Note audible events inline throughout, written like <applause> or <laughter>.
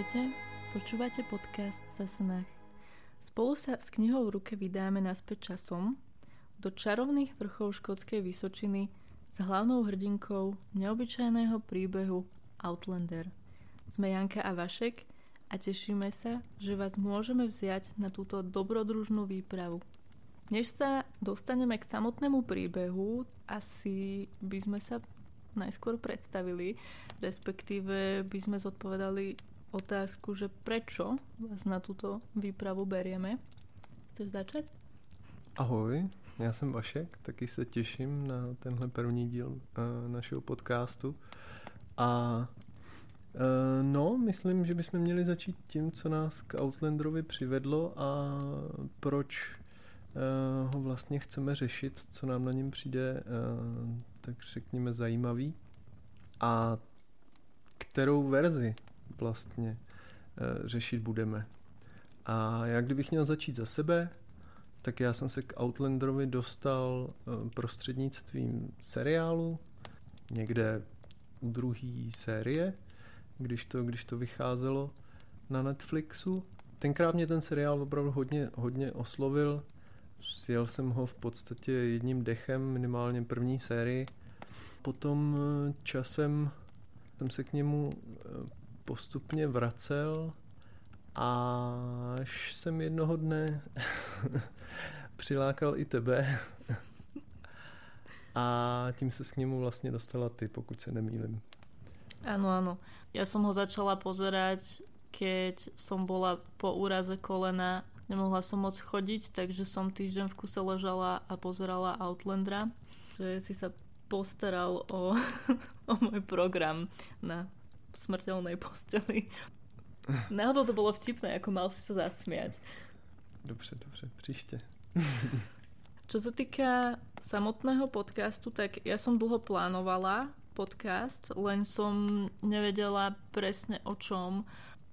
Ahojte, počúvate podcast Sasanách. Spolu sa s knihou v ruke vydáme naspäť časom do čarovných vrchov škótskej Vysočiny s hlavnou hrdinkou neobyčajného príbehu Outlander. Sme Janka a Vašek a tešíme sa, že vás môžeme vziať na túto dobrodružnú výpravu. Než sa dostaneme k samotnému príbehu, asi by sme sa najskôr predstavili, respektíve by sme zodpovedali otázku, že prečo vás na túto výpravu berieme. Chceš začať? Ahoj, já jsem Vašek, taky se těším na tenhle první díl uh, našeho podcastu. A uh, no, myslím, že bychom měli začít tím, co nás k Outlanderovi přivedlo a proč uh, ho vlastně chceme řešit, co nám na něm přijde, tak řekněme, zajímavý. A kterou verzi vlastně e, řešit budeme. A já kdybych měl začít za sebe, tak já jsem se k Outlanderovi dostal e, prostřednictvím seriálu, někde u druhé série, když to, když to vycházelo na Netflixu. Tenkrát mě ten seriál opravdu hodně, hodně oslovil. Sjel jsem ho v podstatě jedním dechem, minimálně první sérii. Potom e, časem jsem se k němu postupně vracel, až jsem jednoho dne <laughs> přilákal i tebe. <laughs> A tím se s němu vlastně dostala ty, pokud se nemýlim. Áno, áno. Ja som ho začala pozerať, keď som bola po úraze kolena. Nemohla som moc chodiť, takže som týždeň v kuse ležala a pozerala Outlandera. Že si sa postaral o, <laughs> o môj program na smrteľnej posteli. Náhodou to bolo vtipné, ako mal si sa zasmiať. Dobře, dobře, příště. Čo sa týka samotného podcastu, tak ja som dlho plánovala podcast, len som nevedela presne o čom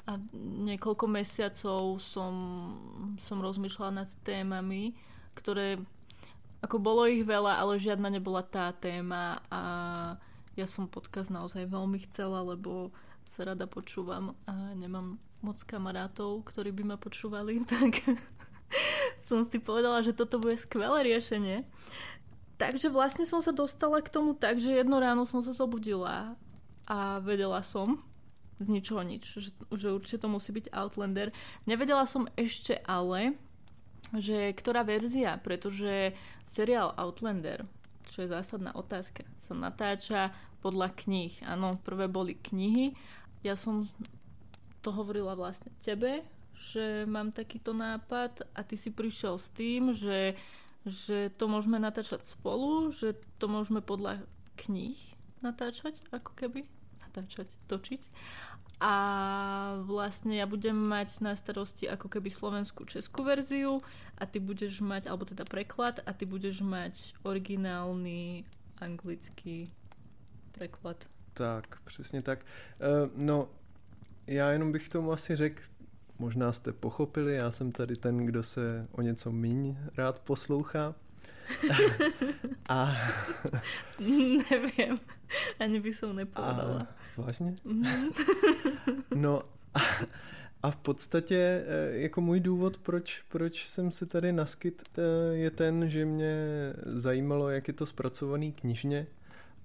a niekoľko mesiacov som, som rozmýšľala nad témami, ktoré ako bolo ich veľa, ale žiadna nebola tá téma a ja som podcast naozaj veľmi chcela, lebo sa rada počúvam a nemám moc kamarátov, ktorí by ma počúvali, <laughs> tak som si povedala, že toto bude skvelé riešenie. Takže vlastne som sa dostala k tomu tak, že jedno ráno som sa zobudila a vedela som z ničoho nič, že, že určite to musí byť Outlander. Nevedela som ešte ale, že ktorá verzia, pretože seriál Outlander, čo je zásadná otázka, sa natáča podľa kníh. Áno, prvé boli knihy. Ja som to hovorila vlastne tebe, že mám takýto nápad a ty si prišiel s tým, že, že to môžeme natáčať spolu, že to môžeme podľa kníh natáčať, ako keby natáčať, točiť. A vlastne ja budem mať na starosti ako keby slovenskú českú verziu a ty budeš mať, alebo teda preklad a ty budeš mať originálny anglický preklad. Tak, přesně tak. Uh, no, já jenom bych tomu asi řekl, možná jste pochopili, já jsem tady ten, kdo se o něco míň rád poslouchá. <laughs> a... Nevím, ani by som nepovedala. A, vážně? Mhm. <laughs> no a, <laughs> a v podstatě eh, jako můj důvod, proč, proč jsem se tady naskyt, eh, je ten, že mě zajímalo, jak je to zpracovaný knižně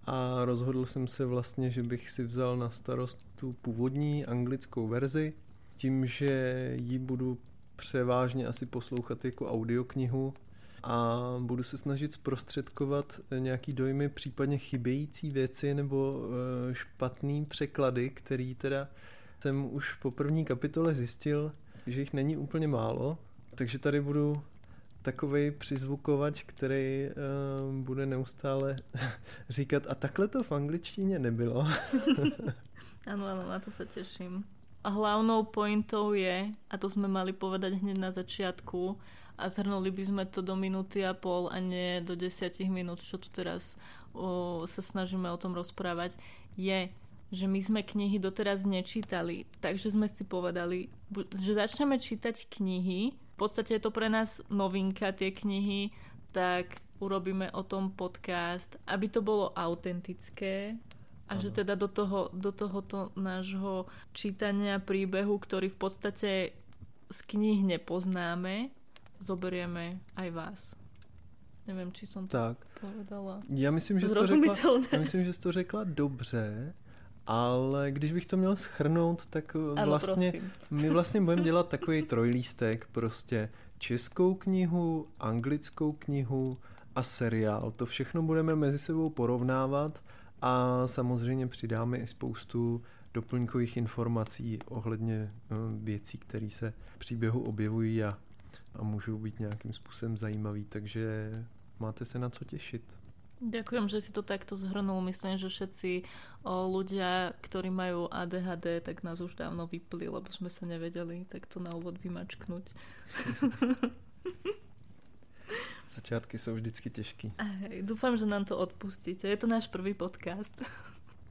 a rozhodl jsem se vlastně, že bych si vzal na starost tu původní anglickou verzi, tím, že ji budu převážně asi poslouchat jako audioknihu a budu se snažit zprostředkovat nějaký dojmy, případně chybějící věci nebo eh, špatný překlady, který teda jsem už po první kapitole zjistil, že jich není úplně málo, takže tady budu takový přizvukovač, který uh, bude neustále <laughs> říkat a takhle to v angličtině nebylo. <laughs> Áno, áno, na to sa teším. A hlavnou pointou je, a to sme mali povedať hneď na začiatku, a zhrnuli by sme to do minúty a pol a nie do desiatich minút, čo tu teraz o, sa snažíme o tom rozprávať, je, že my sme knihy doteraz nečítali, takže sme si povedali, že začneme čítať knihy, podstate je to pre nás novinka, tie knihy, tak urobíme o tom podcast, aby to bolo autentické, A že teda do, toho, do tohoto nášho čítania príbehu, ktorý v podstate z kníh nepoznáme, zoberieme aj vás. Nevím, či jsem to tak. povedala. Já myslím, že to řekla, já myslím, že to řekla dobře, ale když bych to měl schrnout, tak ano, vlastně my vlastně budeme dělat takový trojlístek, prostě českou knihu, anglickou knihu a seriál. To všechno budeme mezi sebou porovnávat a samozřejmě přidáme i spoustu doplňkových informací ohledně eh, věcí, které se v příběhu objevují a, a můžou být nějakým způsobem zajímavý, takže máte se na co těšit. Ďakujem, že si to takto zhrnul. Myslím, že všetci o, ľudia, ktorí majú ADHD, tak nás už dávno vypli, lebo sme sa nevedeli takto na úvod vymačknúť. <laughs> Začiatky sú vždycky. Hej, dúfam, že nám to odpustíte. Je to náš prvý podcast. <laughs>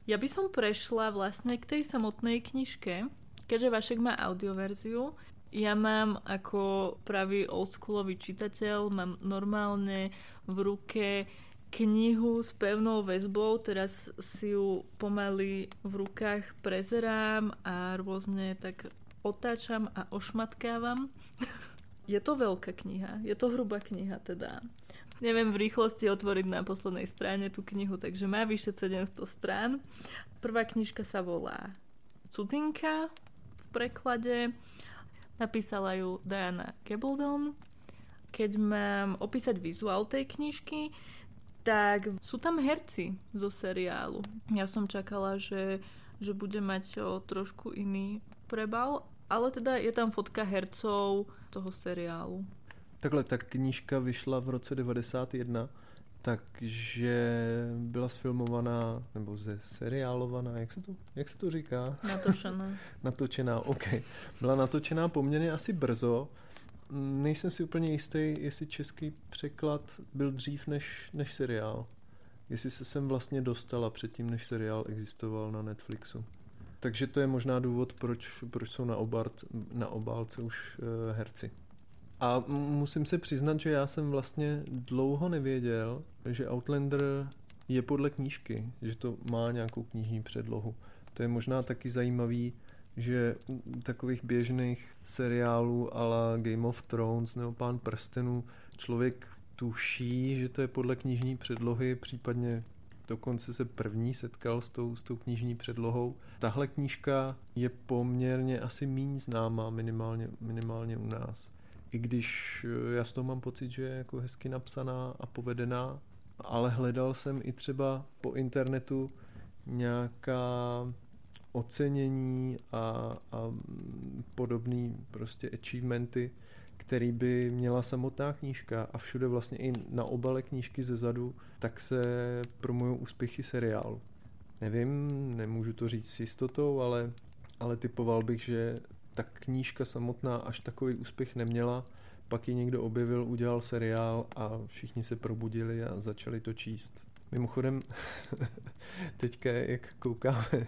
Ja by som prešla vlastne k tej samotnej knižke, keďže Vašek má audioverziu. Ja mám ako pravý oldschoolový čitateľ, mám normálne v ruke knihu s pevnou väzbou, teraz si ju pomaly v rukách prezerám a rôzne tak otáčam a ošmatkávam. <laughs> je to veľká kniha, je to hrubá kniha teda neviem v rýchlosti otvoriť na poslednej strane tú knihu, takže má vyše 700 strán. Prvá knižka sa volá Cudinka v preklade. Napísala ju Diana Gabaldon. Keď mám opísať vizuál tej knižky, tak sú tam herci zo seriálu. Ja som čakala, že, že bude mať o trošku iný prebal, ale teda je tam fotka hercov toho seriálu. Takhle, ta knížka vyšla v roce 91, takže byla sfilmovaná, nebo ze seriálovaná, jak se to, jak se to říká? Natočená. <laughs> natočená, OK. Byla natočená poměrně asi brzo. Nejsem si úplně jistý, jestli český překlad byl dřív než, než seriál. Jestli se sem vlastně dostala předtím, než seriál existoval na Netflixu. Takže to je možná důvod, proč, proč jsou na, obart, na obálce už uh, herci. A musím se přiznat, že já jsem vlastně dlouho nevěděl, že Outlander je podle knížky, že to má nějakou knižní předlohu. To je možná taky zajímavý, že u takových běžných seriálů la Game of Thrones nebo Pán prstenů člověk tuší, že to je podle knižní předlohy, případně dokonce se první setkal s tou, s tou knižní předlohou. Tahle knížka je poměrně asi méně známá minimálně, minimálně u nás i když eh, já z toho mám pocit, že je jako hezky napsaná a povedená, ale hledal jsem i třeba po internetu nějaká ocenění a, a podobné prostě achievementy, který by měla samotná knížka a všude vlastně i na obale knížky ze zadu, tak se promují úspěchy seriálu. Nevím, nemůžu to říct s jistotou, ale, ale typoval bych, že ta knížka samotná až takový úspěch neměla, pak ji někdo objevil, udělal seriál a všichni se probudili a začali to číst. Mimochodem, <laughs> teďka jak koukáme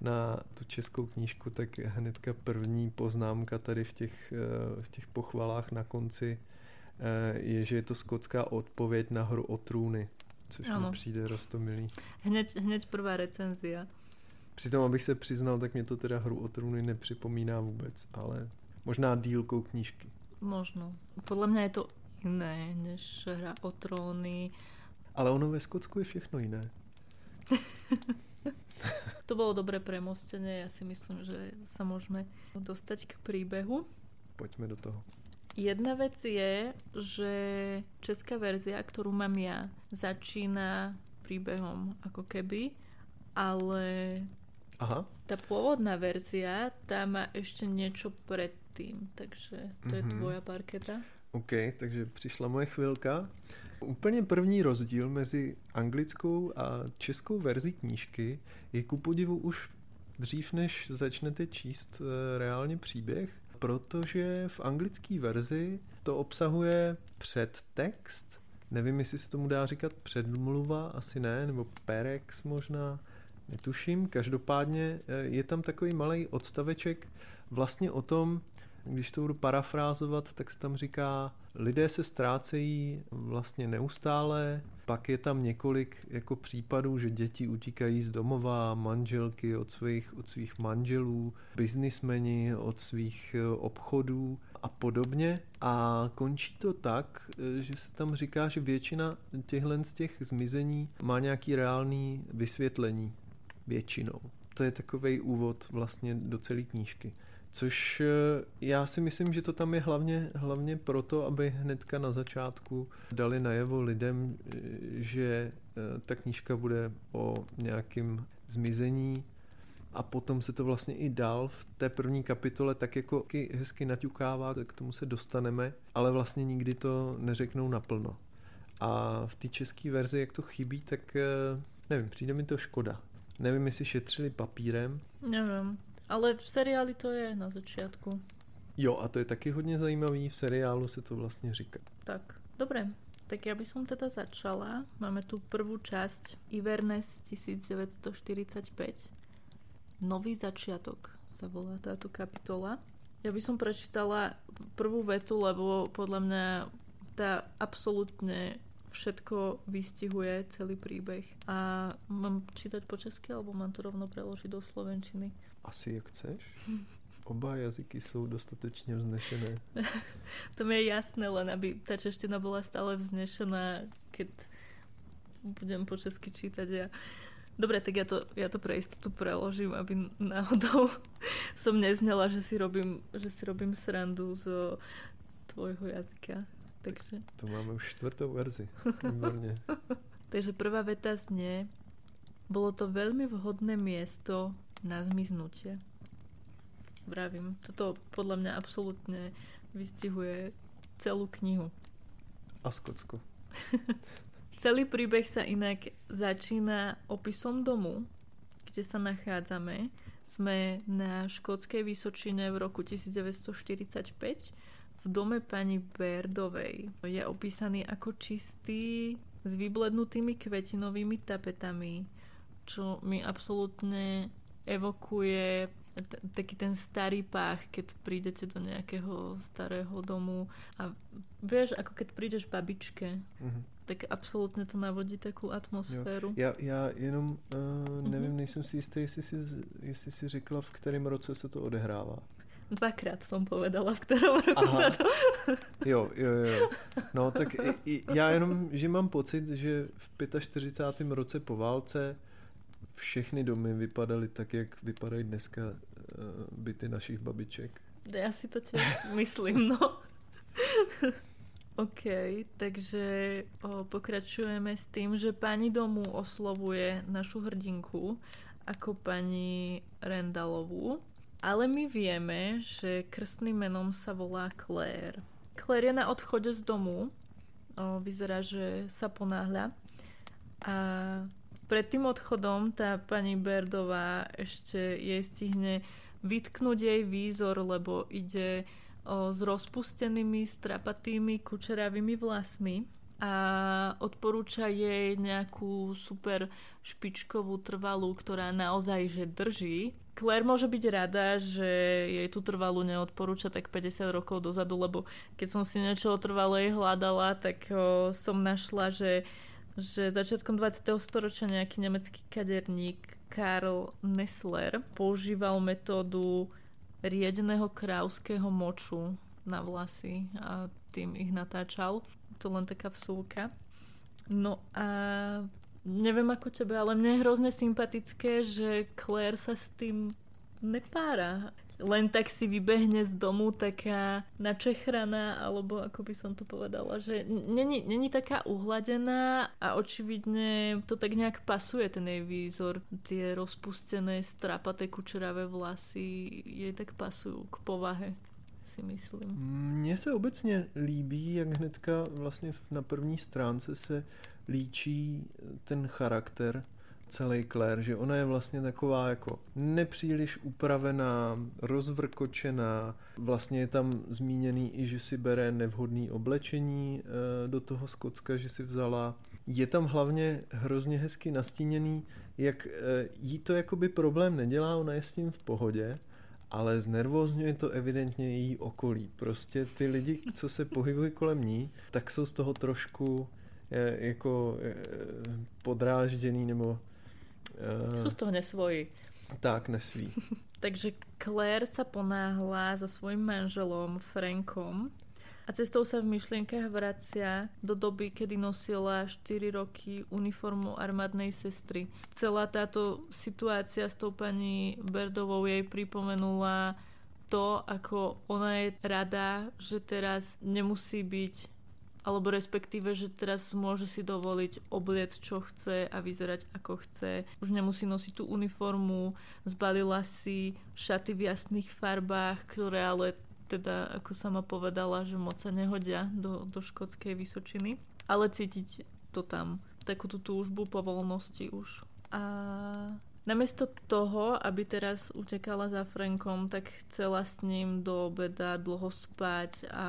na tu českou knížku, tak hnedka první poznámka tady v těch, v těch pochvalách na konci eh, je, že je to skotská odpověď na hru o trůny, což ano. mi přijde rostomilý. Hned, hned prvá recenzia. Přitom, abych se přiznal, tak mě to teda hru o trůny nepřipomíná vůbec, ale možná dílkou knížky. Možno. Podle mě je to jiné, než hra o tróny. Ale ono ve Skotsku je všechno jiné. <laughs> to bylo dobré premostenie. Já si myslím, že se můžeme dostať k príbehu. Pojďme do toho. Jedna vec je, že česká verzia, ktorú mám ja, začína príbehom ako keby, ale Aha. Tá pôvodná verzia, tá má ešte niečo predtým, takže to mm-hmm. je mhm. tvoja parketa. OK, takže přišla moje chvilka. Úplně první rozdíl mezi anglickou a českou verzí knížky je ku podivu už dřív, než začnete číst e, reálně příběh, protože v anglické verzi to obsahuje předtext, nevím, jestli se tomu dá říkat předmluva, asi ne, nebo perex možná, Netuším, každopádně eh, je tam takový malý odstaveček vlastně o tom, když to budu parafrázovat, tak se tam říká, lidé se ztrácejí vlastně neustále, pak je tam několik jako případů, že děti utíkají z domova, manželky od svých, od svých manželů, biznismeni od svých eh, obchodů a podobně. A končí to tak, eh, že se tam říká, že většina těchhle z těch zmizení má nějaký reálný vysvětlení většinou. To je takový úvod vlastně do celé knížky. Což eh, já si myslím, že to tam je hlavně, hlavně proto, aby hnedka na začátku dali najevo lidem, eh, že eh, ta knížka bude o nějakém zmizení a potom se to vlastně i dál v té první kapitole tak jako hezky naťukává, tak k tomu se dostaneme, ale vlastně nikdy to neřeknou naplno. A v té české verzi, jak to chybí, tak nevím, přijde mi to škoda. Nevím, jestli šetřili papírem. Nevím. Ale v seriáli to je na začátku. Jo, a to je taky hodně zajímavý, v seriálu se to vlastně říká. Tak, dobré. Tak ja by som teda začala. Máme tu prvú časť Iverness 1945. Nový začiatok sa volá táto kapitola. Ja by som prečítala prvú vetu, lebo podľa mňa tá absolútne všetko vystihuje celý príbeh. A mám čítať po česky, alebo mám to rovno preložiť do slovenčiny? Asi jak chceš. Oba jazyky jsou dostatečně vznešené. <laughs> to mi je jasné, len aby ta čeština byla stále vznešená, keď budem po česky čítať. Ja... Dobre, tak ja to, ja to pre istotu preložím, aby náhodou <laughs> som neznela, že si robím, že si robím srandu z tvojho jazyka. Takže... To máme už čtvrtou verzi. Výborně. <laughs> Takže prvá veta znie, bolo to veľmi vhodné miesto na zmiznutie. Vravím, toto podľa mňa absolútne vystihuje celú knihu. A Skotsko. <laughs> Celý príbeh sa inak začína opisom domu, kde sa nachádzame. Sme na škótskej Vysočine v roku 1945 v dome pani Berdovej. Je opísaný ako čistý s vyblednutými kvetinovými tapetami, čo mi absolútne evokuje t- taký ten starý pách, keď prídete do nejakého starého domu a vieš, ako keď prídeš babičke, mm-hmm. tak absolútne to navodí takú atmosféru. Jo. Já, já jenom uh, nevím, mm-hmm. nejsem si jistý, jestli si, jestli si řekla, v kterém roce se to odehrává. Dvakrát som povedala, v ktorom roku Aha. sa to... jo, jo, jo. No tak i, i, já jenom, že mám pocit, že v 45. roce po válce všechny domy vypadaly tak, jak vypadají dneska uh, byty našich babiček. Já si to tiež myslím, no. <laughs> OK, takže o, pokračujeme s tým, že pani domu oslovuje našu hrdinku ako pani Rendalovú, ale my vieme, že krstným menom sa volá Claire. Claire je na odchode z domu, o, vyzerá, že sa ponáhľa a pred tým odchodom tá pani Berdová ešte jej stihne vytknúť jej výzor, lebo ide o, s rozpustenými, strapatými, kučeravými vlasmi a odporúča jej nejakú super špičkovú trvalú, ktorá naozaj že drží. Claire môže byť rada, že jej tú trvalú neodporúča tak 50 rokov dozadu, lebo keď som si niečo o trvalej hľadala, tak o, som našla, že že začiatkom 20. storočia nejaký nemecký kaderník Karl Nessler používal metódu riedeného krávského moču na vlasy a tým ich natáčal. To len taká vsúka. No a neviem ako tebe, ale mne je hrozne sympatické, že Claire sa s tým nepára len tak si vybehne z domu taká načechraná, alebo ako by som to povedala, že není, taká uhladená a očividne to tak nejak pasuje ten jej výzor. Tie rozpustené, strapaté kučeravé vlasy jej tak pasujú k povahe si myslím. Mně se obecně líbí, jak hnedka vlastně na první stránce se líčí ten charakter celý Claire, že ona je vlastně taková jako nepříliš upravená, rozvrkočená, vlastně je tam zmíněný i, že si bere nevhodný oblečení e, do toho Skocka, že si vzala. Je tam hlavně hrozně hezky nastíněný, jak e, jí to jakoby problém nedělá, ona je s tím v pohodě, ale znervozňuje to evidentně její okolí. Prostě ty lidi, co se pohybují kolem ní, tak jsou z toho trošku jako podrážděný nebo... Sú z toho nesvoji. Tak, nesví. <laughs> Takže Claire sa ponáhla za svojim manželom Frankom a cestou sa v myšlienkach vracia do doby, kedy nosila 4 roky uniformu armádnej sestry. Celá táto situácia s tou pani Berdovou jej pripomenula to, ako ona je rada, že teraz nemusí byť alebo respektíve, že teraz môže si dovoliť obliec, čo chce a vyzerať ako chce. Už nemusí nosiť tú uniformu, zbalila si šaty v jasných farbách, ktoré ale teda, ako sama povedala, že moc sa nehodia do, do škótskej Vysočiny. Ale cítiť to tam, takú tú túžbu po voľnosti už. A Namiesto toho, aby teraz utekala za Frankom, tak chcela s ním do obeda dlho spať a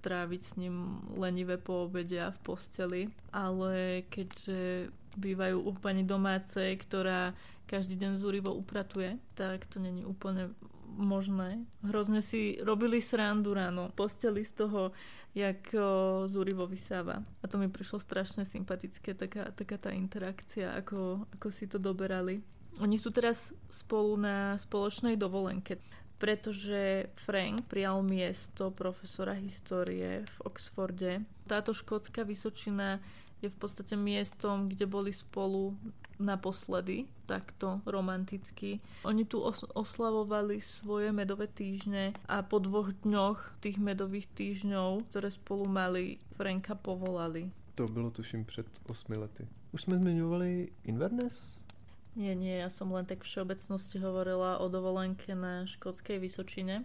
tráviť s ním lenivé po obede a v posteli. Ale keďže bývajú u pani domácej, ktorá každý deň zúrivo upratuje, tak to není úplne možné. Hrozne si robili srandu ráno, posteli z toho, jak o, zúrivo vysáva. A to mi prišlo strašne sympatické, taká, taká tá interakcia, ako, ako si to doberali. Oni sú teraz spolu na spoločnej dovolenke, pretože Frank prijal miesto profesora histórie v Oxforde. Táto škótska vysočina je v podstate miestom, kde boli spolu naposledy, takto romanticky. Oni tu os- oslavovali svoje medové týždne a po dvoch dňoch tých medových týždňov, ktoré spolu mali, Franka povolali. To bylo tuším před 8 lety. Už jsme zmiňovali Inverness? Nie, nie, ja som len tak v všeobecnosti hovorila o dovolenke na škótskej Vysočine.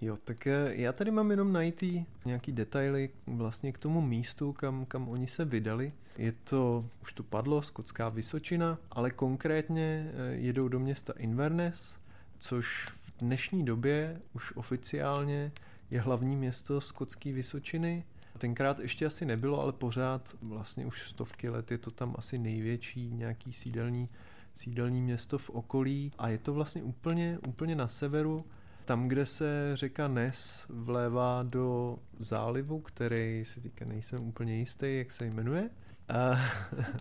Jo, tak eh, já tady mám jenom najít nějaký detaily vlastně k tomu místu, kam, kam oni se vydali. Je to, už tu padlo, skotská Vysočina, ale konkrétně eh, jedou do města Inverness, což v dnešní době už oficiálně je hlavní město skotské Vysočiny. Tenkrát ještě asi nebylo, ale pořád vlastně už stovky let je to tam asi největší nějaký sídelní sídelní město v okolí a je to vlastně úplně, úplně na severu, tam, kde se řeka Nes vlévá do zálivu, který si teďka nejsem úplně jistý, jak se jmenuje. A,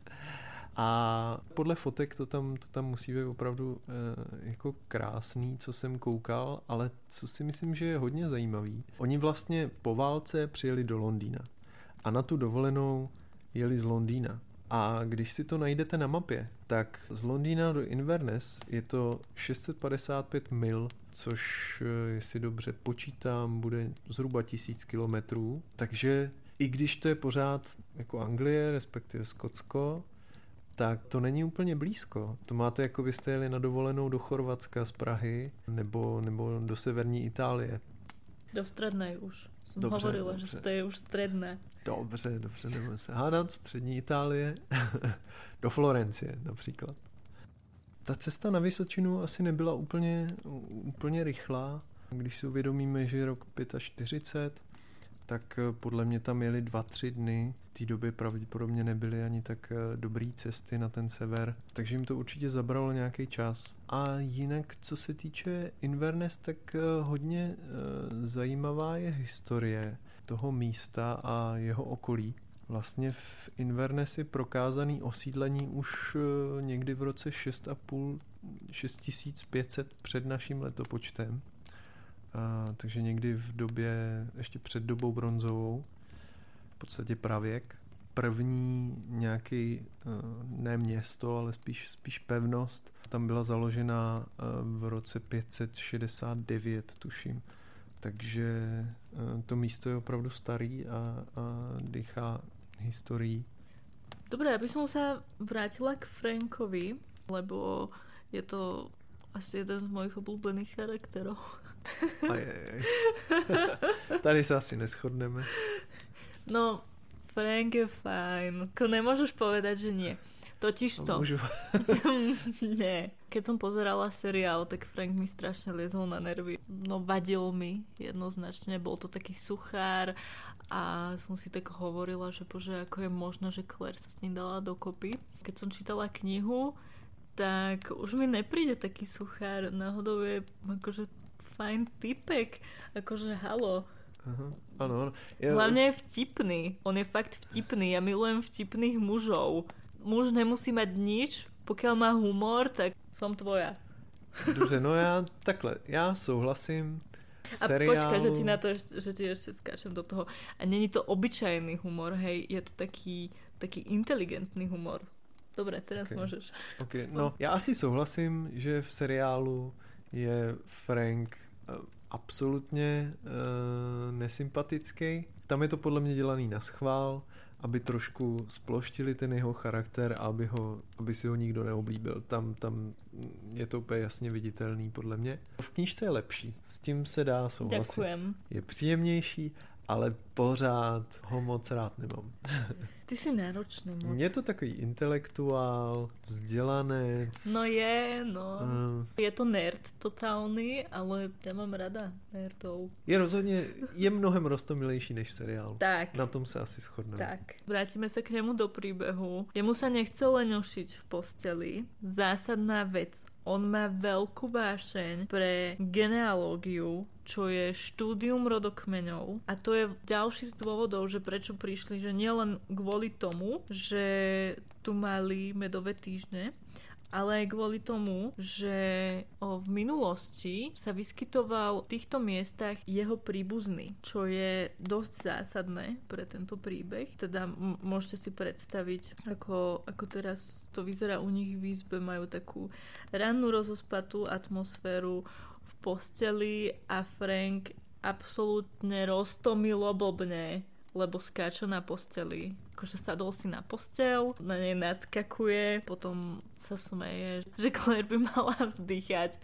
<laughs> a podle fotek to tam, to tam musí být opravdu e, jako krásný, co jsem koukal, ale co si myslím, že je hodně zajímavý. Oni vlastně po válce přijeli do Londýna a na tu dovolenou jeli z Londýna. A když si to najdete na mapě, tak z Londýna do Inverness je to 655 mil, což, eh, jestli dobře počítám, bude zhruba 1000 kilometrů. Takže i když to je pořád jako Anglie, respektive Skotsko, tak to není úplně blízko. To máte, jako byste jeli na dovolenou do Chorvatska z Prahy nebo, nebo do severní Itálie. Do strednej už. Som dobře, hovorila, dobře. že to je už stredné. Dobře, dobře, nebudeme se hádat. Střední Itálie, <laughs> do Florencie například. Ta cesta na Vysočinu asi nebyla úplně, úplně rychlá. Když si uvědomíme, že je rok 45, tak eh, podle mě tam jeli dva, tři dny. V té době pravděpodobně nebyly ani tak eh, dobrý cesty na ten sever, takže jim to určitě zabralo nějaký čas. A jinak, co se týče Inverness, tak eh, hodně zajímavá je historie toho místa a jeho okolí. Vlastně v Inverness je prokázaný osídlení už někdy v roce 6,5 6500 před naším letopočtem. A, takže někdy v době, ještě před dobou bronzovou, v podstatě pravěk. První nějaký, e, ne město, ale spíš, spíš pevnost, tam byla založena e, v roce 569, tuším. Takže e, to místo je opravdu starý a, a dýchá historií. Dobre, aby som sa vrátila k Frankovi, lebo je to asi jeden z mojich obľúbených charakterov. <laughs> Ajej. <laughs> Tady sa asi neschodneme. No, Frank je fajn. Nemôžeš povedať, že nie. Totiž to. Môžu. <laughs> nie. Keď som pozerala seriál, tak Frank mi strašne liezol na nervy. No vadil mi jednoznačne. Bol to taký suchár a som si tak hovorila, že bože, ako je možno, že Claire sa s ním dala dokopy. Keď som čítala knihu, tak už mi nepríde taký suchár. Náhodou je akože fajn typek. Akože halo. Aha, ano, ano. Ja... Hlavne je vtipný. On je fakt vtipný. Ja milujem vtipných mužov. Muž nemusí mať nič, pokiaľ má humor, tak som tvoja. Dobře, no já <laughs> takhle, já souhlasím. A počkaj, že ti na to, že ti ešte skáčem do toho. A není to obyčajný humor, hej, je to taký, taký inteligentný humor. Dobre, teraz okay. môžeš. Okay. <laughs> No, já asi souhlasím, že v seriálu je Frank absolutně uh, nesympatický. Tam je to podle mě dělaný na schvál aby trošku sploštili ten jeho charakter a aby, ho, aby si ho nikdo neoblíbil. Tam, tam je to úplně jasně viditelný podle mě. V knížce je lepší, s tím se dá souhlasit. Děkujem. Je příjemnější ale pořád ho moc rád nemám. <laughs> Ty jsi náročný moc. Je to takový intelektuál, vzdělanec. No je, no. Uh, je to nerd totálny, ale já mám rada nerdov. Je rozhodně, je mnohem rostomilejší než v seriálu. Tak. Na tom se asi shodneme. Tak. Vrátíme se k němu do príbehu. Jemu sa nechce lenošiť v posteli. Zásadná vec on má veľkú vášeň pre genealógiu, čo je štúdium rodokmeňov. A to je ďalší z dôvodov, že prečo prišli, že nielen kvôli tomu, že tu mali medové týždne, ale aj kvôli tomu, že v minulosti sa vyskytoval v týchto miestach jeho príbuzný, čo je dosť zásadné pre tento príbeh. Teda m- môžete si predstaviť, ako, ako teraz to vyzerá u nich v izbe, majú takú rannú rozospatú atmosféru v posteli a Frank absolútne roztomilo lebo skáča na posteli. Akože sadol si na postel, na nej nadskakuje, potom sa smeje, že Claire by mala <laughs> vzdychať,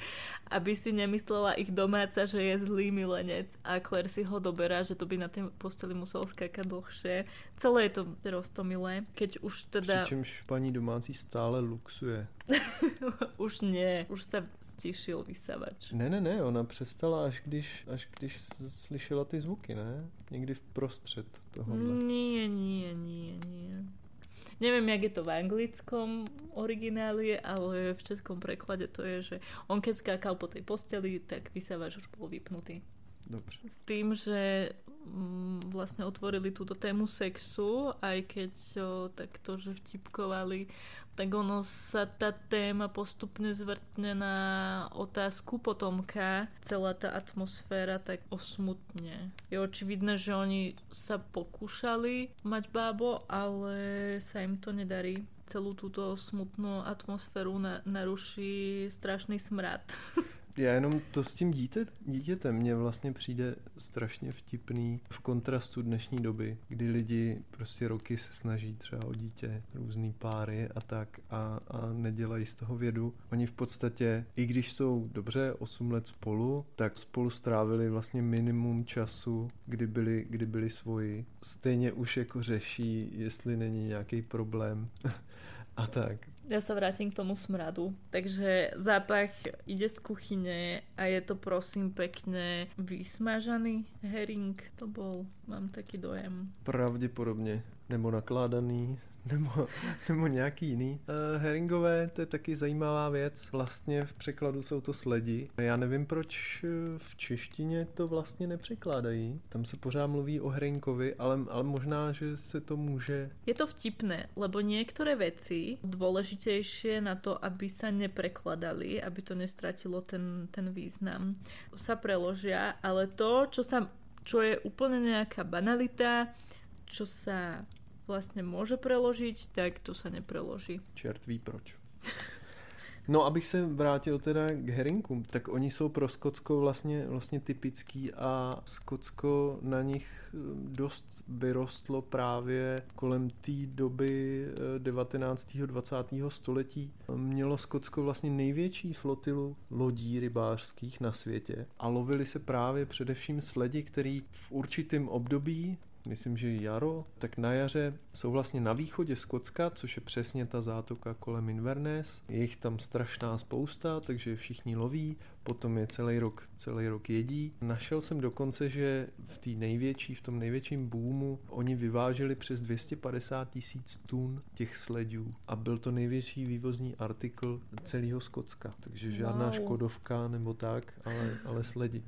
aby si nemyslela ich domáca, že je zlý milenec a Claire si ho doberá, že to by na tej posteli musel skákať dlhšie. Celé je to roztomilé, keď už teda... Přičemž paní domácí stále luxuje. <laughs> už nie, už sa stišil vysavač. Ne, ne, ne, ona přestala až když, až když slyšela ty zvuky, ne? Někdy v prostřed toho. Nie, nie, nie, nie. Neviem, jak je to v anglickom origináli, ale v českom preklade to je, že on keď skákal po tej posteli, tak vysávač už bol vypnutý. Dobře. S tým, že mm, vlastne otvorili túto tému sexu, aj keď takto, že vtipkovali tak ono sa tá téma postupne zvrtne na otázku potomka. Celá tá atmosféra tak osmutne. Je očividné, že oni sa pokúšali mať bábo, ale sa im to nedarí. Celú túto smutnú atmosféru na, naruší strašný smrad. <laughs> Já jenom to s tím dítě, dítětem mně vlastně přijde strašně vtipný v kontrastu dnešní doby, kdy lidi prostě roky se snaží třeba o dítě, různý páry a tak a, a nedělají z toho vědu. Oni v podstatě, i když jsou dobře 8 let spolu, tak spolu strávili vlastně minimum času, kdy byli, kdy byli svoji. Stejně už jako řeší, jestli není nějaký problém <laughs> a tak. Ja sa vrátim k tomu smradu. Takže zápach ide z kuchyne a je to prosím pekne vysmažaný hering. To bol, mám taký dojem. Pravdepodobne. Nebo nakládaný nebo, nebo nějaký jiný. Uh, heringové, to je taky zajímavá věc. Vlastně v překladu jsou to sledi. Já nevím, proč eh, v češtině to vlastně nepřekládají. Tam se pořád mluví o herinkovi, ale, ale možná, že se to může... Je to vtipné, lebo niektoré veci dôležitejšie na to, aby sa neprekladali, aby to nestratilo ten, ten význam, sa preložia, ale to, čo, sa, čo je úplne nejaká banalita, čo sa vlastne môže preložiť, tak to sa nepreloží. Čert ví proč. No, abych se vrátil teda k herinkům, tak oni jsou pro Skotsko vlastně, vlastně typický a Skotsko na nich eh, dost vyrostlo právě kolem té doby 19. Eh, 20. století. Mělo Skotsko vlastně největší flotilu lodí rybářských na světě a lovili se právě především sledi, který v určitém období myslím, že jaro, tak na jaře jsou vlastně na východě Skotska, což je přesně ta zátoka kolem Inverness. Je jich tam strašná spousta, takže všichni loví, potom je celý rok, celý rok jedí. Našel jsem dokonce, že v té největší, v tom největším boomu oni vyváželi přes 250 tisíc tun těch sledů a byl to největší vývozní artikl celého Skotska, takže žádná wow. škodovka nebo tak, ale, ale sledi.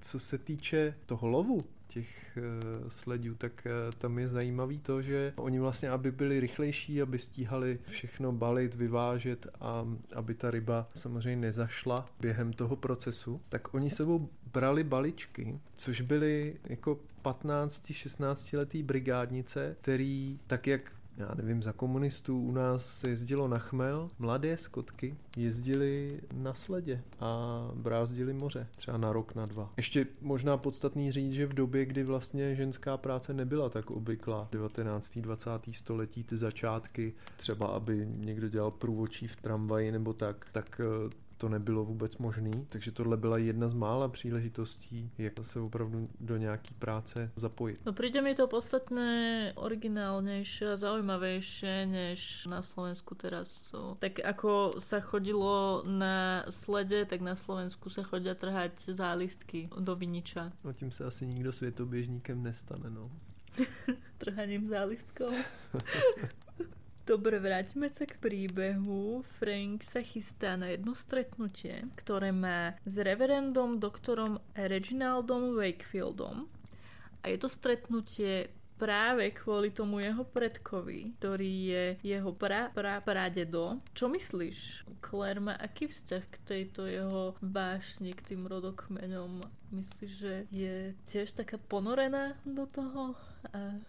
Co se týče toho lovu, těch uh, sledů, tak uh, tam je zajímavý to, že oni vlastně, aby byli rychlejší, aby stíhali všechno balit, vyvážet a aby ta ryba samozřejmě nezašla během toho procesu, tak oni sebou brali baličky, což byly jako 15-16 letý brigádnice, který tak jak já nevím, za komunistů u nás se jezdilo na chmel, mladé skotky jezdili na sledě a brázdili moře, třeba na rok, na dva. Ještě možná podstatný říct, že v době, kdy vlastně ženská práce nebyla tak obvyklá, 19. 20. století, ty začátky, třeba aby někdo dělal průvočí v tramvaji nebo tak, tak eh, to nebylo vůbec možné, takže tohle byla jedna z mála příležitostí, jak se opravdu do nějaký práce zapojit. No príde mi to podstatné originálnejšie a zaujímavejšie než na Slovensku teraz. Tak ako sa chodilo na slede, tak na Slovensku sa chodia trhať zálistky do viniča. No tím se asi nikdo světoběžníkem nestane, no. <laughs> Trhaním zálistkov. <laughs> Dobre, vráťme sa k príbehu. Frank sa chystá na jedno stretnutie, ktoré má s reverendom doktorom Reginaldom Wakefieldom. A je to stretnutie práve kvôli tomu jeho predkovi, ktorý je jeho pra, pra, pradedo. Čo myslíš? Claire má aký vzťah k tejto jeho vášni, k tým rodokmeňom? Myslíš, že je tiež taká ponorená do toho? A...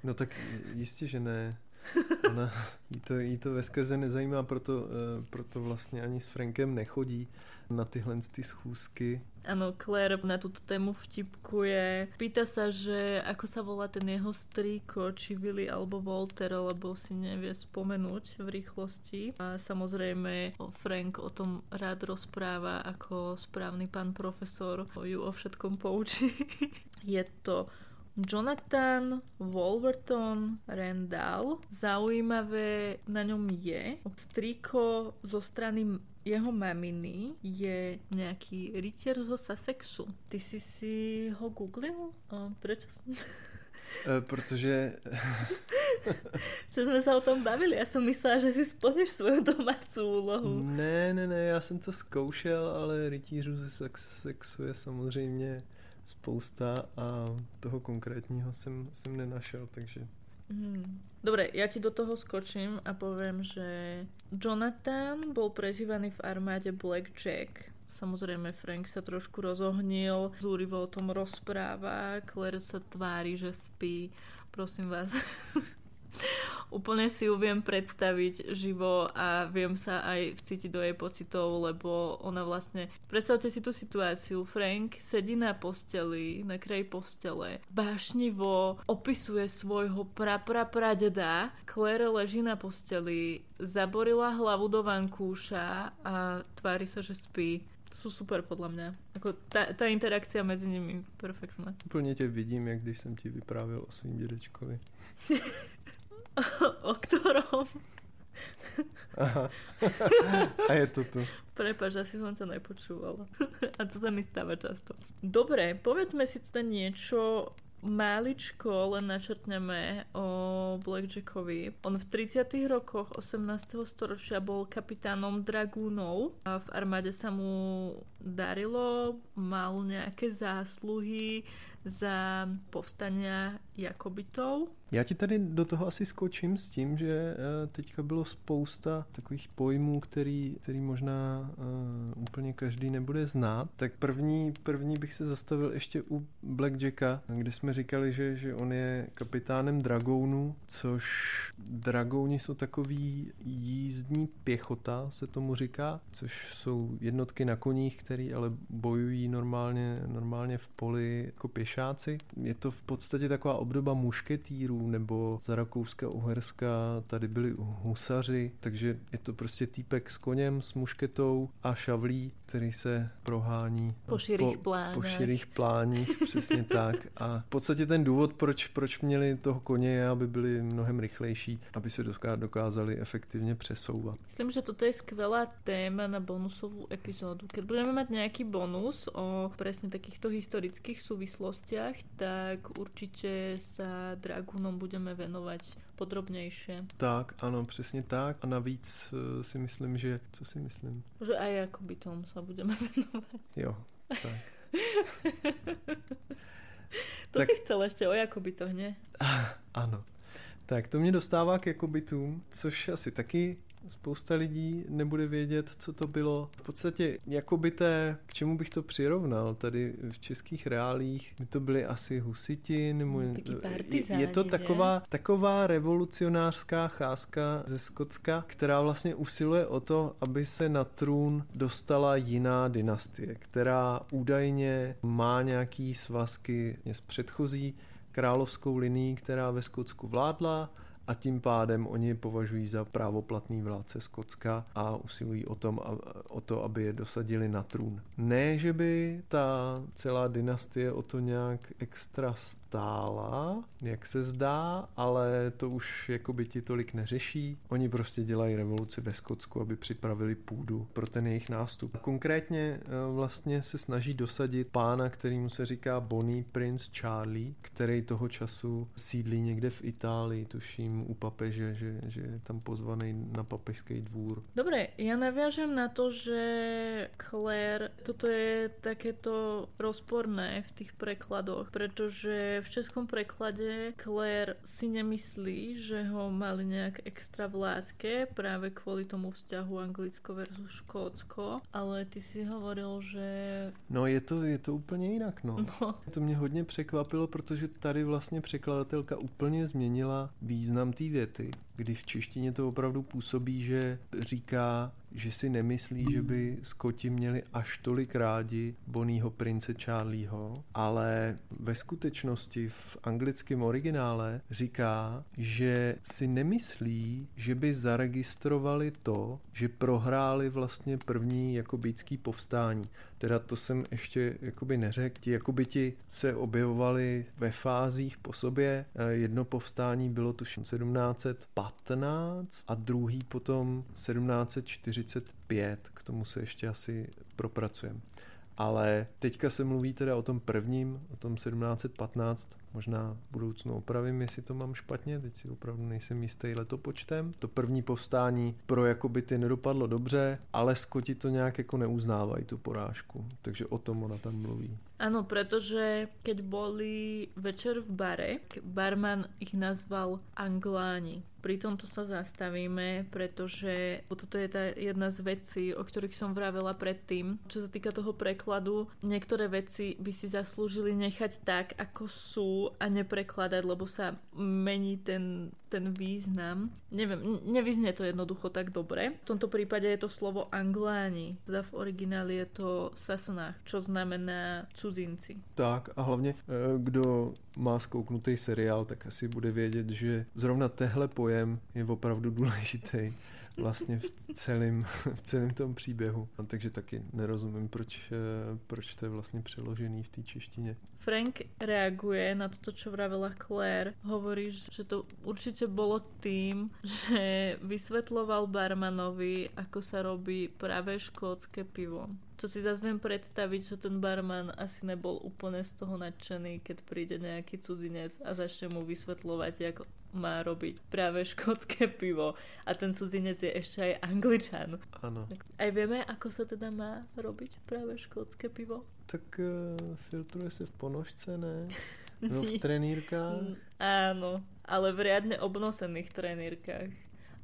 No tak jistě, že ne. <laughs> Ona, jí, to, jí to ve skrze nezajímá, proto, eh, proto vlastně ani s Frankem nechodí na tyhle ty schůzky. Áno, Claire na túto tému vtipkuje. Pýta sa, že ako sa volá ten jeho strýko, či Willy alebo Walter, lebo si nevie spomenúť v rýchlosti. A samozrejme Frank o tom rád rozpráva ako správny pán profesor ju o všetkom poučí. <laughs> Je to Jonathan Wolverton Randall. Zaujímavé na ňom je, striko zo strany jeho maminy je nejaký rytier zo Sussexu. Ty si si ho googlil? Prečo som... E, protože... že jsme se o tom bavili. Já jsem myslela, že si splníš svou domácí úlohu. Ne, ne, ne, já jsem to zkoušel, ale rytířů ze sexu je samozřejmě spousta a toho konkrétního jsem, jsem nenašel, takže... Hmm. Dobre, ja ti do toho skočím a poviem, že Jonathan bol prezývaný v armáde Black Jack. Samozrejme, Frank sa trošku rozohnil, zúrivo o tom rozpráva, Claire sa tvári, že spí. Prosím vás, <laughs> úplne si ju viem predstaviť živo a viem sa aj vcítiť do jej pocitov, lebo ona vlastne... Predstavte si tú situáciu. Frank sedí na posteli, na kraji postele, bášnivo opisuje svojho pra pra pradeda. Claire leží na posteli, zaborila hlavu do vankúša a tvári sa, že spí sú super podľa mňa. Ako tá, tá interakcia medzi nimi perfektná. Úplně tě vidím, jak když jsem ti vyprávěl o svým dědečkovi. <laughs> <laughs> o ktorom? Aha. A je to tu. Prepač, asi som sa nepočúvala. A to sa mi stáva často. Dobre, povedzme si teda niečo máličko len načrtneme o Blackjackovi. On v 30. rokoch 18. storočia bol kapitánom dragúnov a v armáde sa mu darilo, mal nejaké zásluhy za povstania Jakobitov Já ti tady do toho asi skočím s tím, že eh, teďka bylo spousta takových pojmů, který, který možná uh, úplně každý nebude znát. Tak první, první bych se zastavil ještě u Blackjacka, kde jsme říkali, že, že on je kapitánem dragounů, což dragouni jsou takový jízdní pěchota, se tomu říká, což jsou jednotky na koních, který ale bojují normálně, normálně v poli jako pěšáci. Je to v podstatě taková obdoba mušketýrů, nebo za Rakouska, Uherska tady byli husaři, takže je to prostě týpek s koněm, s mušketou a šavlí, který se prohání po širých plánech. Po širých pláních, přesně tak. A v podstatě ten důvod, proč, proč měli toho koně, je, aby byli mnohem rychlejší, aby se dokázali efektivně přesouvat. Myslím, že toto je skvělá téma na bonusovou epizodu. Keď budeme mať nejaký bonus o presne takýchto historických súvislostiach, tak určite sa Dragun Pokémon budeme venovať podrobnější. Tak, ano, přesně tak. A navíc uh, si myslím, že... Co si myslím? Že aj jako by tom sa budeme <laughs> věnovat. Jo, tak. <laughs> to tak... si chcel ještě o Jakobitoch, ne? <laughs> ano. Tak to mě dostává k Jakobitům, což asi taky spousta lidí nebude vědět, co to bylo. V podstatě jakobité, k čemu bych to přirovnal, tady v českých reálích, by to byly asi husiti, nebo je to taková, taková revolucionářská cházka ze Skotska, která vlastně usiluje o to, aby se na trůn dostala jiná dynastie, která údajně má nějaký svazky s předchozí královskou linií, která ve Skotsku vládla a tím pádem oni je považují za právoplatný vládce Skotska a usilují o, tom, o to, aby je dosadili na trůn. Ne, že by ta celá dynastie o to nějak extra stála, jak se zdá, ale to už jakoby ti tolik neřeší. Oni prostě dělají revoluci ve Skotsku, aby připravili půdu pro ten jejich nástup. Konkrétně e, vlastně se snaží dosadit pána, kterýmu se říká Bonnie Prince Charlie, který toho času sídlí někde v Itálii, tuším u papeže, že, že je tam pozvaný na papežský dvůr. Dobre, ja naviažem na to, že Claire, toto je takéto rozporné v tých prekladoch, pretože v českom preklade Claire si nemyslí, že ho mali nejak extra v láske práve kvôli tomu vzťahu Anglicko versus Škótsko, ale ty si hovoril, že... No je to, je to úplně jinak, no. no. To mě hodně překvapilo, protože tady vlastně překladatelka úplně změnila význam význam té věty, kdy v češtině to opravdu působí, že říká, že si nemyslí, že by Skoti měli až tolik rádi Bonnieho prince Charlieho, ale ve skutečnosti v anglickém originále říká, že si nemyslí, že by zaregistrovali to, že prohráli vlastně první jakobítský povstání. Teda to jsem ještě jakoby neřekl. Ti jakobyti se objevovali ve fázích po sobě. Jedno povstání bylo tuším 1715 a druhý potom 1740 45, k tomu se ještě asi propracujeme. Ale teďka se mluví teda o tom prvním, o tom 1715, možná v budoucnu opravím, jestli to mám špatně, teď si opravdu nejsem jistý letopočtem. To první povstání pro Jakobity nedopadlo dobře, ale Skoti to nějak jako neuznávají, tu porážku. Takže o tom ona tam mluví. Ano, protože keď boli večer v bare, barman ich nazval Angláni. Pri tomto sa zastavíme, pretože toto je tá jedna z vecí, o ktorých som vravela predtým. Čo sa týka toho prekladu, niektoré veci by si zaslúžili nechať tak, ako sú a neprekladať, lebo sa mení ten, ten význam. Neviem, nevyznie to jednoducho tak dobre. V tomto prípade je to slovo angláni, teda v origináli je to sasnách, čo znamená cudzinci. Tak a hlavně, eh, kdo má skouknutý seriál, tak asi bude vědět, že zrovna tehle pojem je opravdu důležitý vlastně v celém, v celém tom příběhu. Takže taky nerozumím, proč, eh, proč to je vlastně přeložený v té češtině. Frank reaguje na to, čo vravela Claire. Hovorí, že to určite bolo tým, <laughs> že vysvetloval barmanovi, ako sa robí práve škótske pivo. Čo si zase viem predstaviť, že ten barman asi nebol úplne z toho nadšený, keď príde nejaký cudzinec a začne mu vysvetľovať, ako má robiť práve škótske pivo. A ten cudzinec je ešte aj angličan. Áno. Aj vieme, ako sa teda má robiť práve škótske pivo? Tak uh, filtruje se v ponožce, ne? No <laughs> v trenírkách? Mm, áno, ale v riadne obnosených trenírkach.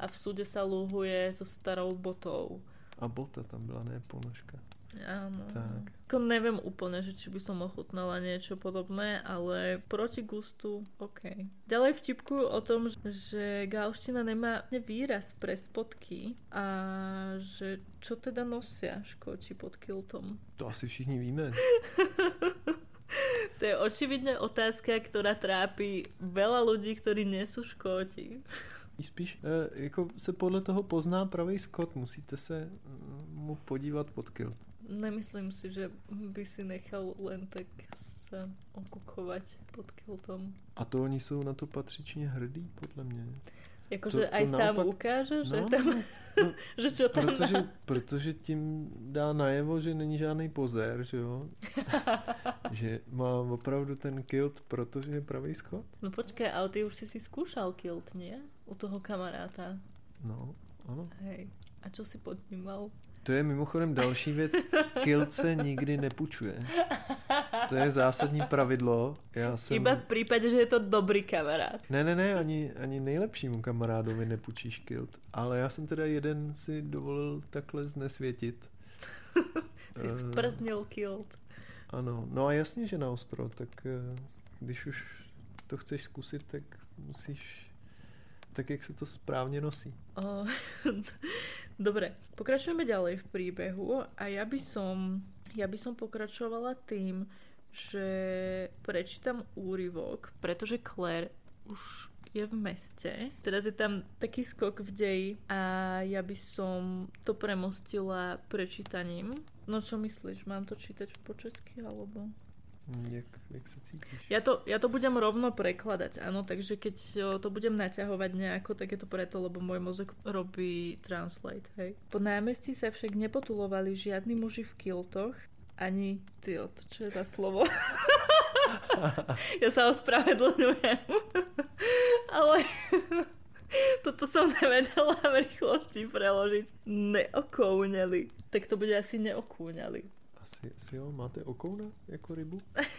A v súde sa lúhuje so starou botou. A bota tam byla, ne ponožka. Áno. Tak. Ako neviem úplne, že či by som ochutnala niečo podobné, ale proti gustu, OK. Ďalej vtipkujú o tom, že galština nemá výraz pre spodky a že čo teda nosia škóči pod kiltom. To asi všichni víme. <laughs> to je očividne otázka, ktorá trápi veľa ľudí, ktorí nie sú škóti. Spíš e, jako se podle toho pozná pravý skot, musíte se mu podívat pod kilt nemyslím si, že by si nechal len tak sa okukovať pod kiltom. A to oni jsou na to patřičně hrdí, podle mě. Jakože aj naopak... sám ukáže, že no, tam... No, <laughs> že čo tam protože, dá. protože tím dá najevo, že není žádný pozér, že jo? <laughs> že má opravdu ten kilt, protože je pravý skot. No počkej, ale ty už si si skúšal kilt, nie? U toho kamaráta. No, ano. Hej. A čo si pod ním mal? To je mimochodem další věc. Kilt se nikdy nepůjčuje. To je zásadní pravidlo. Já jsem... Iba v případě, že je to dobrý kamarád. Ne, ne, ne, ani, ani nejlepšímu kamarádovi nepůjčíš kilt. Ale já jsem teda jeden si dovolil takhle znesvětit. <laughs> Jsi sprznil kilt. Ano, no a jasně, že na ostro, tak eh, když už to chceš zkusit, tak musíš tak, jak se to správně nosí. O, Dobre, pokračujeme ďalej v príbehu a ja by som, ja by som pokračovala tým, že prečítam úryvok, pretože Claire už je v meste, teda je tam taký skok v deji a ja by som to premostila prečítaním. No čo myslíš, mám to čítať po česky alebo? Jak, jak sa cítiš? Ja to, ja to budem rovno prekladať, áno, takže keď to budem naťahovať nejako, tak je to preto, lebo môj mozog robí translate, hej. Po námestí sa však nepotulovali žiadni muži v kiltoch, ani, ty, to čo je za slovo? <laughs> ja sa ospravedlňujem. <laughs> Ale <laughs> toto som nevedela v rýchlosti preložiť. Neokouňali. Tak to bude asi neokúňali. Asi, asi jo, máte okouna jako rybu? <laughs>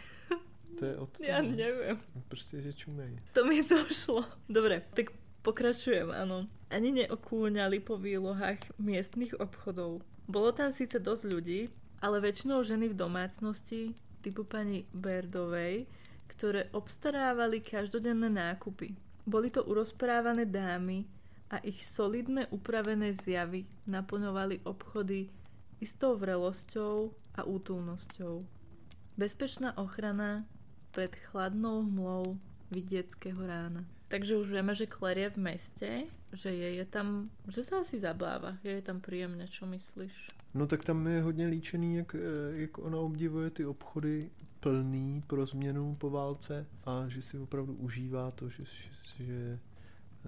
To je od toho. Ja neviem. Prostě, že čumej. To mi došlo. Dobre, tak pokračujem, áno. Ani neokúňali po výlohách miestnych obchodov. Bolo tam síce dosť ľudí, ale väčšinou ženy v domácnosti typu pani Berdovej, ktoré obstarávali každodenné nákupy. Boli to urozprávané dámy a ich solidné upravené zjavy naplňovali obchody istou vrelosťou a útulnosťou. Bezpečná ochrana pred chladnou hmlou vidieckého rána. Takže už vieme, že Claire je v meste, že je, je tam, že sa asi zabáva, je, je tam príjemne, čo myslíš? No tak tam je hodně líčený, jak, eh, jak ona obdivuje ty obchody plný pro změnu po válce a že si opravdu užívá to, že, že, že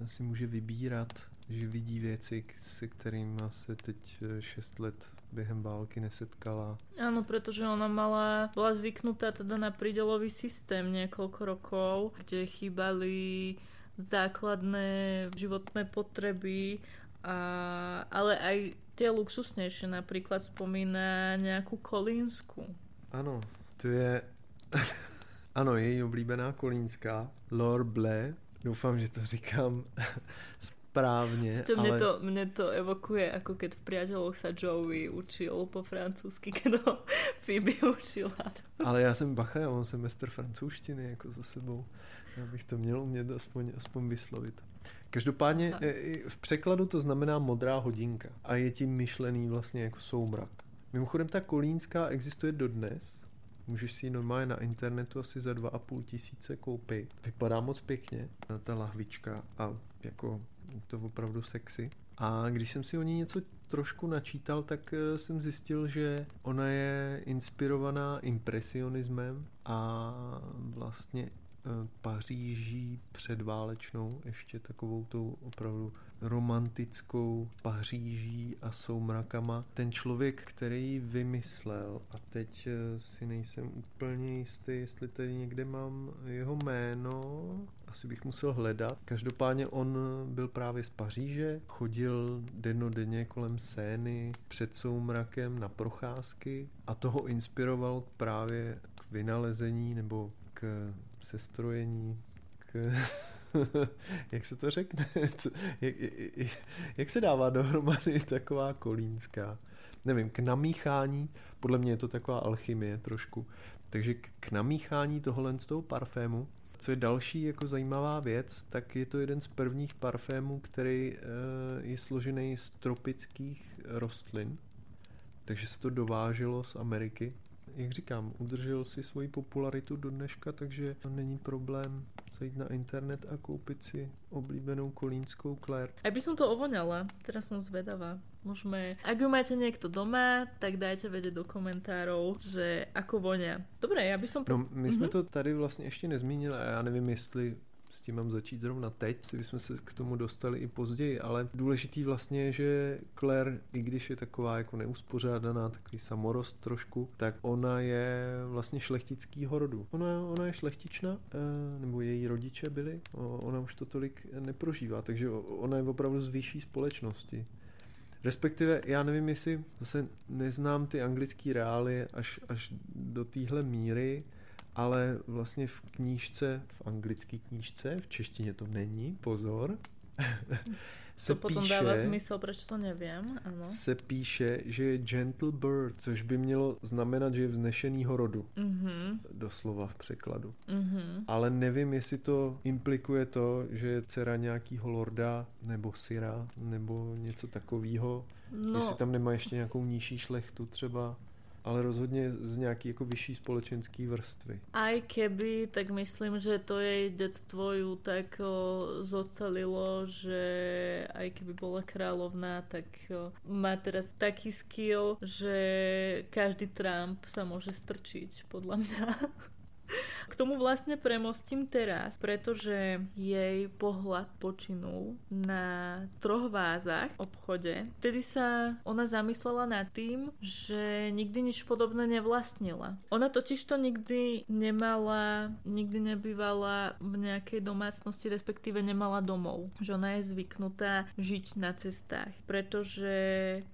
si může vybírat, že vidí věci, se kterými se teď 6 let během války nesetkala. Áno, pretože ona mala, bola zvyknutá teda na prídelový systém niekoľko rokov, kde chýbali základné životné potreby, a, ale aj tie luxusnejšie, napríklad spomína nejakú kolínsku. Ano, to je... <laughs> ano, její oblíbená kolínská, Lor Ble. Doufám, že to říkám <laughs> správne. Ešte mne, ale... to, mne to evokuje, ako keď v priateľoch sa Joey učil po francúzsky, <laughs> keď ho Phoebe učila. Ale já jsem bacha, já mám semestr francouzštiny jako za sebou. Já bych to měl umět aspoň, aspoň vyslovit. Každopádně Aha. E, v překladu to znamená modrá hodinka a je tím myšlený vlastně jako soumrak. Mimochodem ta kolínská existuje dodnes, můžeš si ji normálně na internetu asi za 2,5 tisíce koupit. Vypadá moc pěkně, ta lahvička a jako to opravdu sexy. A když jsem si o ní něco trošku načítal, tak eh, jsem zjistil, že ona je inspirovaná impresionismem a vlastně Paříží předválečnou, ještě takovou tou opravdu romantickou Paříží a soumrakama. Ten člověk, který vymyslel, a teď eh, si nejsem úplně jistý, jestli tady někde mám jeho jméno, asi bych musel hledat. Každopádně on byl právě z Paříže, chodil dennodenně kolem Sény před soumrakem na procházky a toho inspiroval právě k vynalezení nebo k sestrojení, k... <laughs> jak se to řekne? <laughs> jak, jak se dává dohromady taková kolínská? Nevím, k namíchání, podle mě je to taková alchymie trošku, takže k namíchání tohohle z toho parfému, co je další jako zajímavá věc, tak je to jeden z prvních parfémů, který uh, je složený z tropických rostlin, takže se to dováželo z Ameriky jak říkám, udržel si svoji popularitu do dneška, takže není problém zajít na internet a koupit si oblíbenou kolínskou Claire. Aj by som to ovoňala, teraz som zvedavá. Môžeme, ak ju máte niekto doma, tak dajte vedieť do komentárov, že ako vonia. Dobre, ja by som... No, my jsme mm-hmm. to tady vlastně ještě nezmínili a já nevím, jestli s tím mám začít zrovna teď, si jsme se k tomu dostali i později, ale důležitý vlastně je, že Claire, i když je taková jako neuspořádaná, takový samorost trošku, tak ona je vlastně šlechtickýho rodu. Ona, ona je šlechtična, eh, nebo její rodiče byli, ona už to tolik neprožívá, takže ona je opravdu z vyšší společnosti Respektive já nevím, jestli zase neznám ty anglické reály až, až do téhle míry, ale vlastně v knížce, v anglické knížce, v češtině to není, pozor, <laughs> se to potom píše, dává smysl, proč to nevím. Ano. Se píše, že je gentle bird, což by mělo znamenat, že je vznešenýho rodu. Mm-hmm. Doslova v překladu. Mm-hmm. Ale nevím, jestli to implikuje to, že je dcera nějakýho lorda, nebo syra, nebo něco takového. No. Jestli tam nemá ještě nějakou nižší šlechtu třeba ale rozhodně z nějaký jako vyšší společenský vrstvy. Aj keby, tak myslím, že to jej detstvo ju tak o, zocelilo, že aj keby bola kráľovná, tak o, má teraz taký skill, že každý Trump sa môže strčiť, podľa mňa. <laughs> K tomu vlastne premostím teraz, pretože jej pohľad počinul na troch vázach v obchode. Vtedy sa ona zamyslela nad tým, že nikdy nič podobné nevlastnila. Ona totiž to nikdy nemala, nikdy nebývala v nejakej domácnosti, respektíve nemala domov. Že ona je zvyknutá žiť na cestách. Pretože,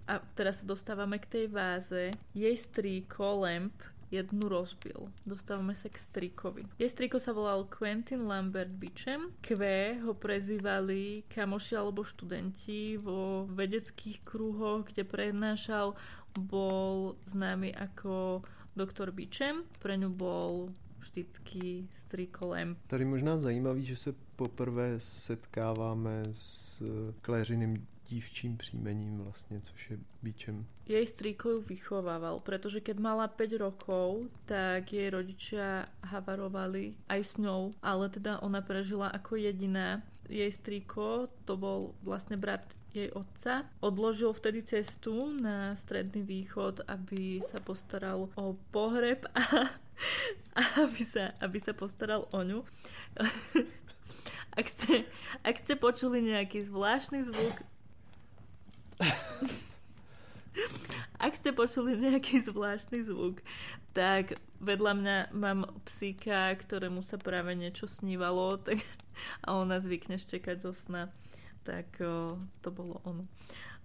a teraz sa dostávame k tej váze, jej strýko Lamp jednu rozbil. Dostávame sa k strikovi. Jej striko sa volal Quentin Lambert Beechem. Q ho prezývali kamoši alebo študenti vo vedeckých kruhoch, kde prednášal, bol známy ako doktor Beechem. Pre ňu bol vždycky strikolem. Tady možná zajímavý, že se poprvé setkáváme s Kléřiným dívčím příjmením vlastne, což je bičem. Jej strýko ju vychovával, pretože keď mala 5 rokov, tak jej rodičia havarovali aj s ňou, ale teda ona prežila ako jediná. Jej strýko, to bol vlastne brat jej otca, odložil vtedy cestu na stredný východ, aby sa postaral o pohreb a, a <laughs> aby, sa, aby sa postaral o ňu. <laughs> Ak ste, ak ste počuli nejaký zvláštny zvuk, <laughs> Ak ste počuli nejaký zvláštny zvuk, tak vedľa mňa mám psíka, ktorému sa práve niečo snívalo tak, a ona zvykne štekať zo sna. Tak to bolo ono.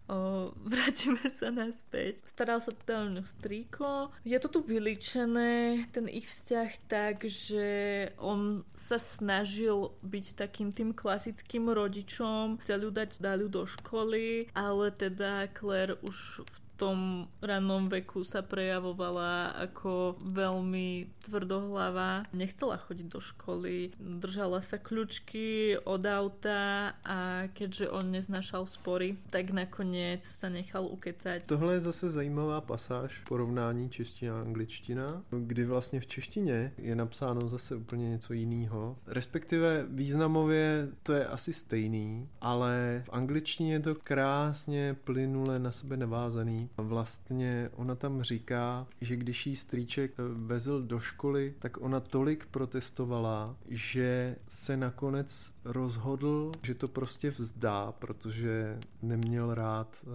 O, vrátime sa naspäť. Staral sa teda o strýko. Je to tu vylíčené, ten ich vzťah tak, že on sa snažil byť takým tým klasickým rodičom, chcel ju dať, dali do školy, ale teda Claire už v tom rannom veku sa prejavovala ako veľmi tvrdohlava. Nechcela chodiť do školy, držala sa kľúčky od auta a keďže on neznášal spory, tak nakoniec sa nechal ukecať. Tohle je zase zajímavá pasáž porovnání čeština a angličtina, kdy vlastně v češtině je napsáno zase úplně něco jiného. Respektive významově to je asi stejný, ale v angličtině je to krásně plynule na sebe navázaný Vlastně ona tam říká, že když jí strýček eh, vezl do školy, tak ona tolik protestovala, že se nakonec rozhodl, že to prostě vzdá, protože neměl rád uh,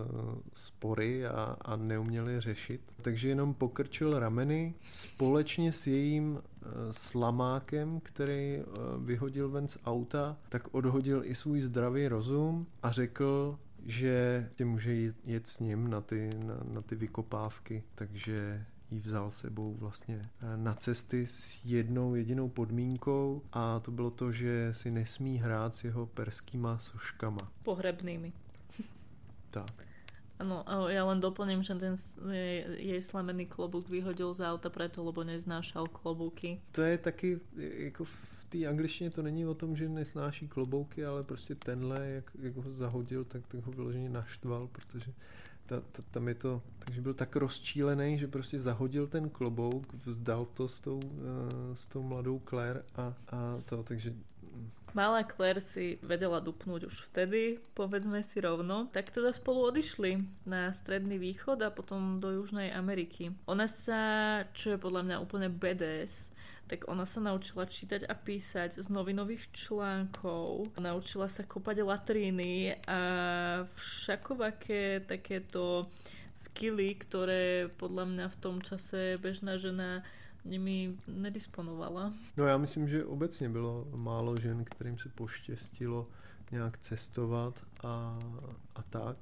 spory a, a neuměl je řešit. Takže jenom pokrčil rameny společně s jejím uh, slamákem, který vyhodil ven z auta, tak odhodil i svůj zdravý rozum a řekl, že tě může jít, jet s ním na ty, na, na ty vykopávky, takže ji vzal sebou vlastně eh, na cesty s jednou jedinou podmínkou a to bylo to, že si nesmí hrát s jeho perskýma soškama. Pohrebnými. tak. Ano, ja len doplním, že ten jej, jej slamený klobúk vyhodil z auta preto, lebo neznášal klobúky. To je taky, jako té angličtině to není o tom, že nesnáší klobouky, ale prostě tenhle, jak, jak ho zahodil, tak, tak ho vyloženě naštval, protože ta, ta, tam je to, takže byl tak rozčílený, že prostě zahodil ten klobouk, vzdal to s tou, uh, s tou mladou Claire a, a to, takže Malá Claire si vedela dupnúť už vtedy, povedzme si rovno, tak teda spolu odišli na Stredný východ a potom do Južnej Ameriky. Ona sa, čo je podľa mňa úplne BDS, tak ona sa naučila čítať a písať z novinových článkov. Naučila sa kopať latríny a všakovaké takéto skily, ktoré podľa mňa v tom čase bežná žena nimi nedisponovala. No já myslím, že obecně bylo málo žen, kterým se poštěstilo nějak cestovat a, a tak.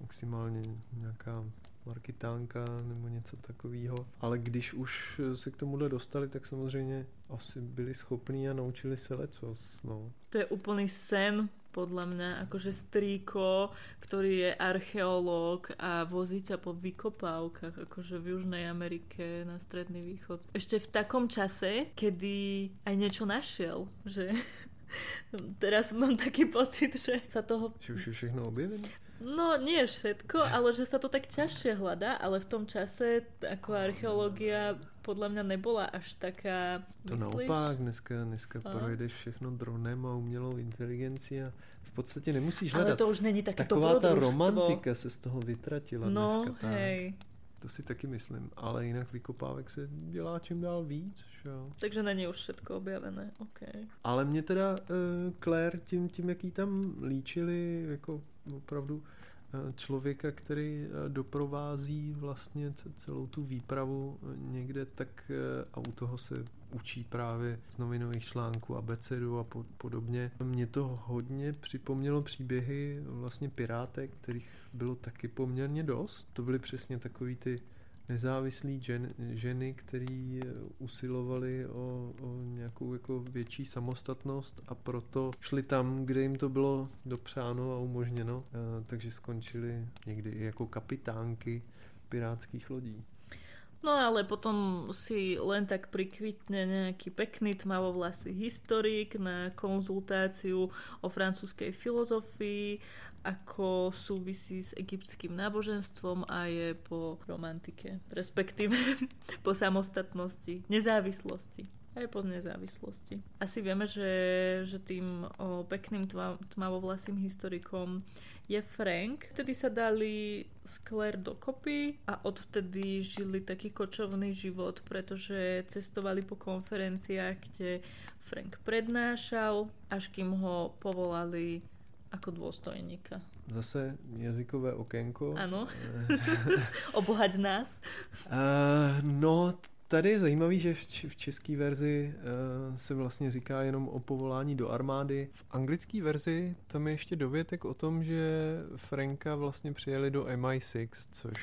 maximálně nějaká markitánka nebo něco takového. Ale když už se k tomuhle dostali, tak samozřejmě asi byli schopní a naučili se lecos. No. To je úplný sen podľa mňa, akože strýko, ktorý je archeológ a vozí ťa po vykopávkach, akože v Južnej Amerike na Stredný východ. Ešte v takom čase, kedy aj niečo našiel, že <laughs> teraz mám taký pocit, že sa toho... Že už je všechno objevené? No, nie všetko, ale že sa to tak ťažšie hľadá, ale v tom čase ako archeológia podľa mňa nebola až taká, To myslíš? naopak, dneska, dneska projedeš všechno dronem a umělou inteligenci a v podstatě nemusíš hledat. Ale to už není také Taková ta romantika se z toho vytratila no, dneska. Hej. To si taky myslím, ale jinak vykopávek se dělá čím dál víc. Že? Takže není už všetko objavené, okay. Ale mě teda uh, Claire tím, tím, jaký tam líčili, jako opravdu eh, člověka, který eh, doprovází vlastně celou tu výpravu někde, tak a u toho se učí právě z novinových článků abecedu a podobně. Mě to hodně připomnělo příběhy vlastně pirátek, kterých bylo taky poměrně dost. To byly přesně takový ty nezávislí žen, ženy, které usilovaly o, o nějakou jako větší samostatnost a proto šli tam, kde jim to bylo dopřáno a umožněno, takže skončili někdy i jako kapitánky pirátských lodí. No ale potom si len tak prikvitne nejaký pekný tmavovlasý historik na konzultáciu o francúzskej filozofii, ako súvisí s egyptským náboženstvom a je po romantike, respektíve <laughs> po samostatnosti, nezávislosti aj po nezávislosti. Asi vieme, že, že tým o, pekným tmavovlasým historikom je Frank. Vtedy sa dali s Claire dokopy a odvtedy žili taký kočovný život, pretože cestovali po konferenciách, kde Frank prednášal, až kým ho povolali ako dôstojníka. Zase jazykové okénko. Ano. <laughs> Obohať nás. Uh, no, Tady je zajímavý, že v české verzi uh, se vlastně říká jenom o povolání do armády. V anglické verzi tam je ještě dovětek o tom, že Franka vlastně přijeli do MI6, což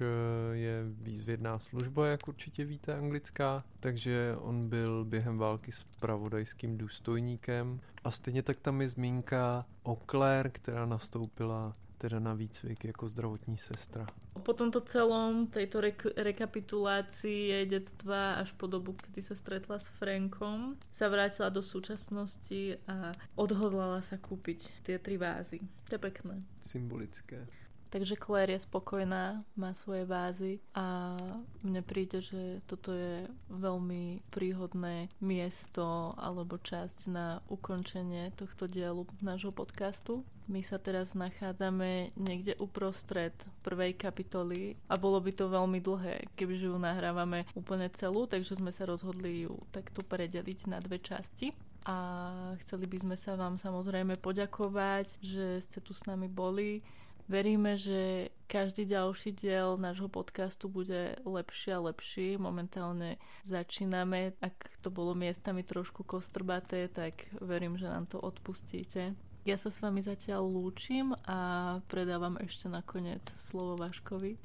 uh, je výzvědná služba, jak určitě víte, anglická. Takže on byl během války s pravodajským důstojníkem. A stejně tak tam je zmínka o Claire, která nastoupila teda na výcvik jako zdravotní sestra. Po tomto celom, tejto rek- rekapitulácii jej detstva až po dobu, kedy sa stretla s Frankom, sa vrátila do súčasnosti a odhodlala sa kúpiť tie tri vázy. To je pekné. Symbolické. Takže Claire je spokojná, má svoje vázy a mne príde, že toto je veľmi príhodné miesto alebo časť na ukončenie tohto dielu nášho podcastu. My sa teraz nachádzame niekde uprostred prvej kapitoly a bolo by to veľmi dlhé, kebyže ju nahrávame úplne celú, takže sme sa rozhodli ju takto predeliť na dve časti a chceli by sme sa vám samozrejme poďakovať, že ste tu s nami boli Veríme, že každý ďalší diel nášho podcastu bude lepší a lepší. Momentálne začíname. Ak to bolo miestami trošku kostrbaté, tak verím, že nám to odpustíte. Ja sa s vami zatiaľ lúčim a predávam ešte nakoniec slovo Vaškovi.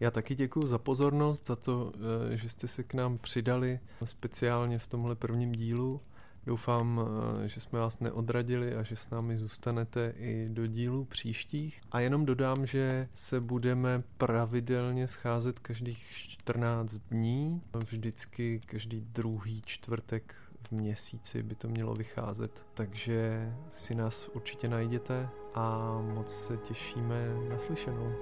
Já taky děkuji za pozornost, za to, eh, že jste se k nám přidali speciálně v tomhle prvním dílu. Doufám, eh, že jsme vás neodradili a že s námi zůstanete i do dílů příštích. A jenom dodám, že se budeme pravidelně scházet každých 14 dní, vždycky každý druhý čtvrtek v měsíci by to mělo vycházet. Takže si nás určitě najděte a moc se těšíme na slyšenou.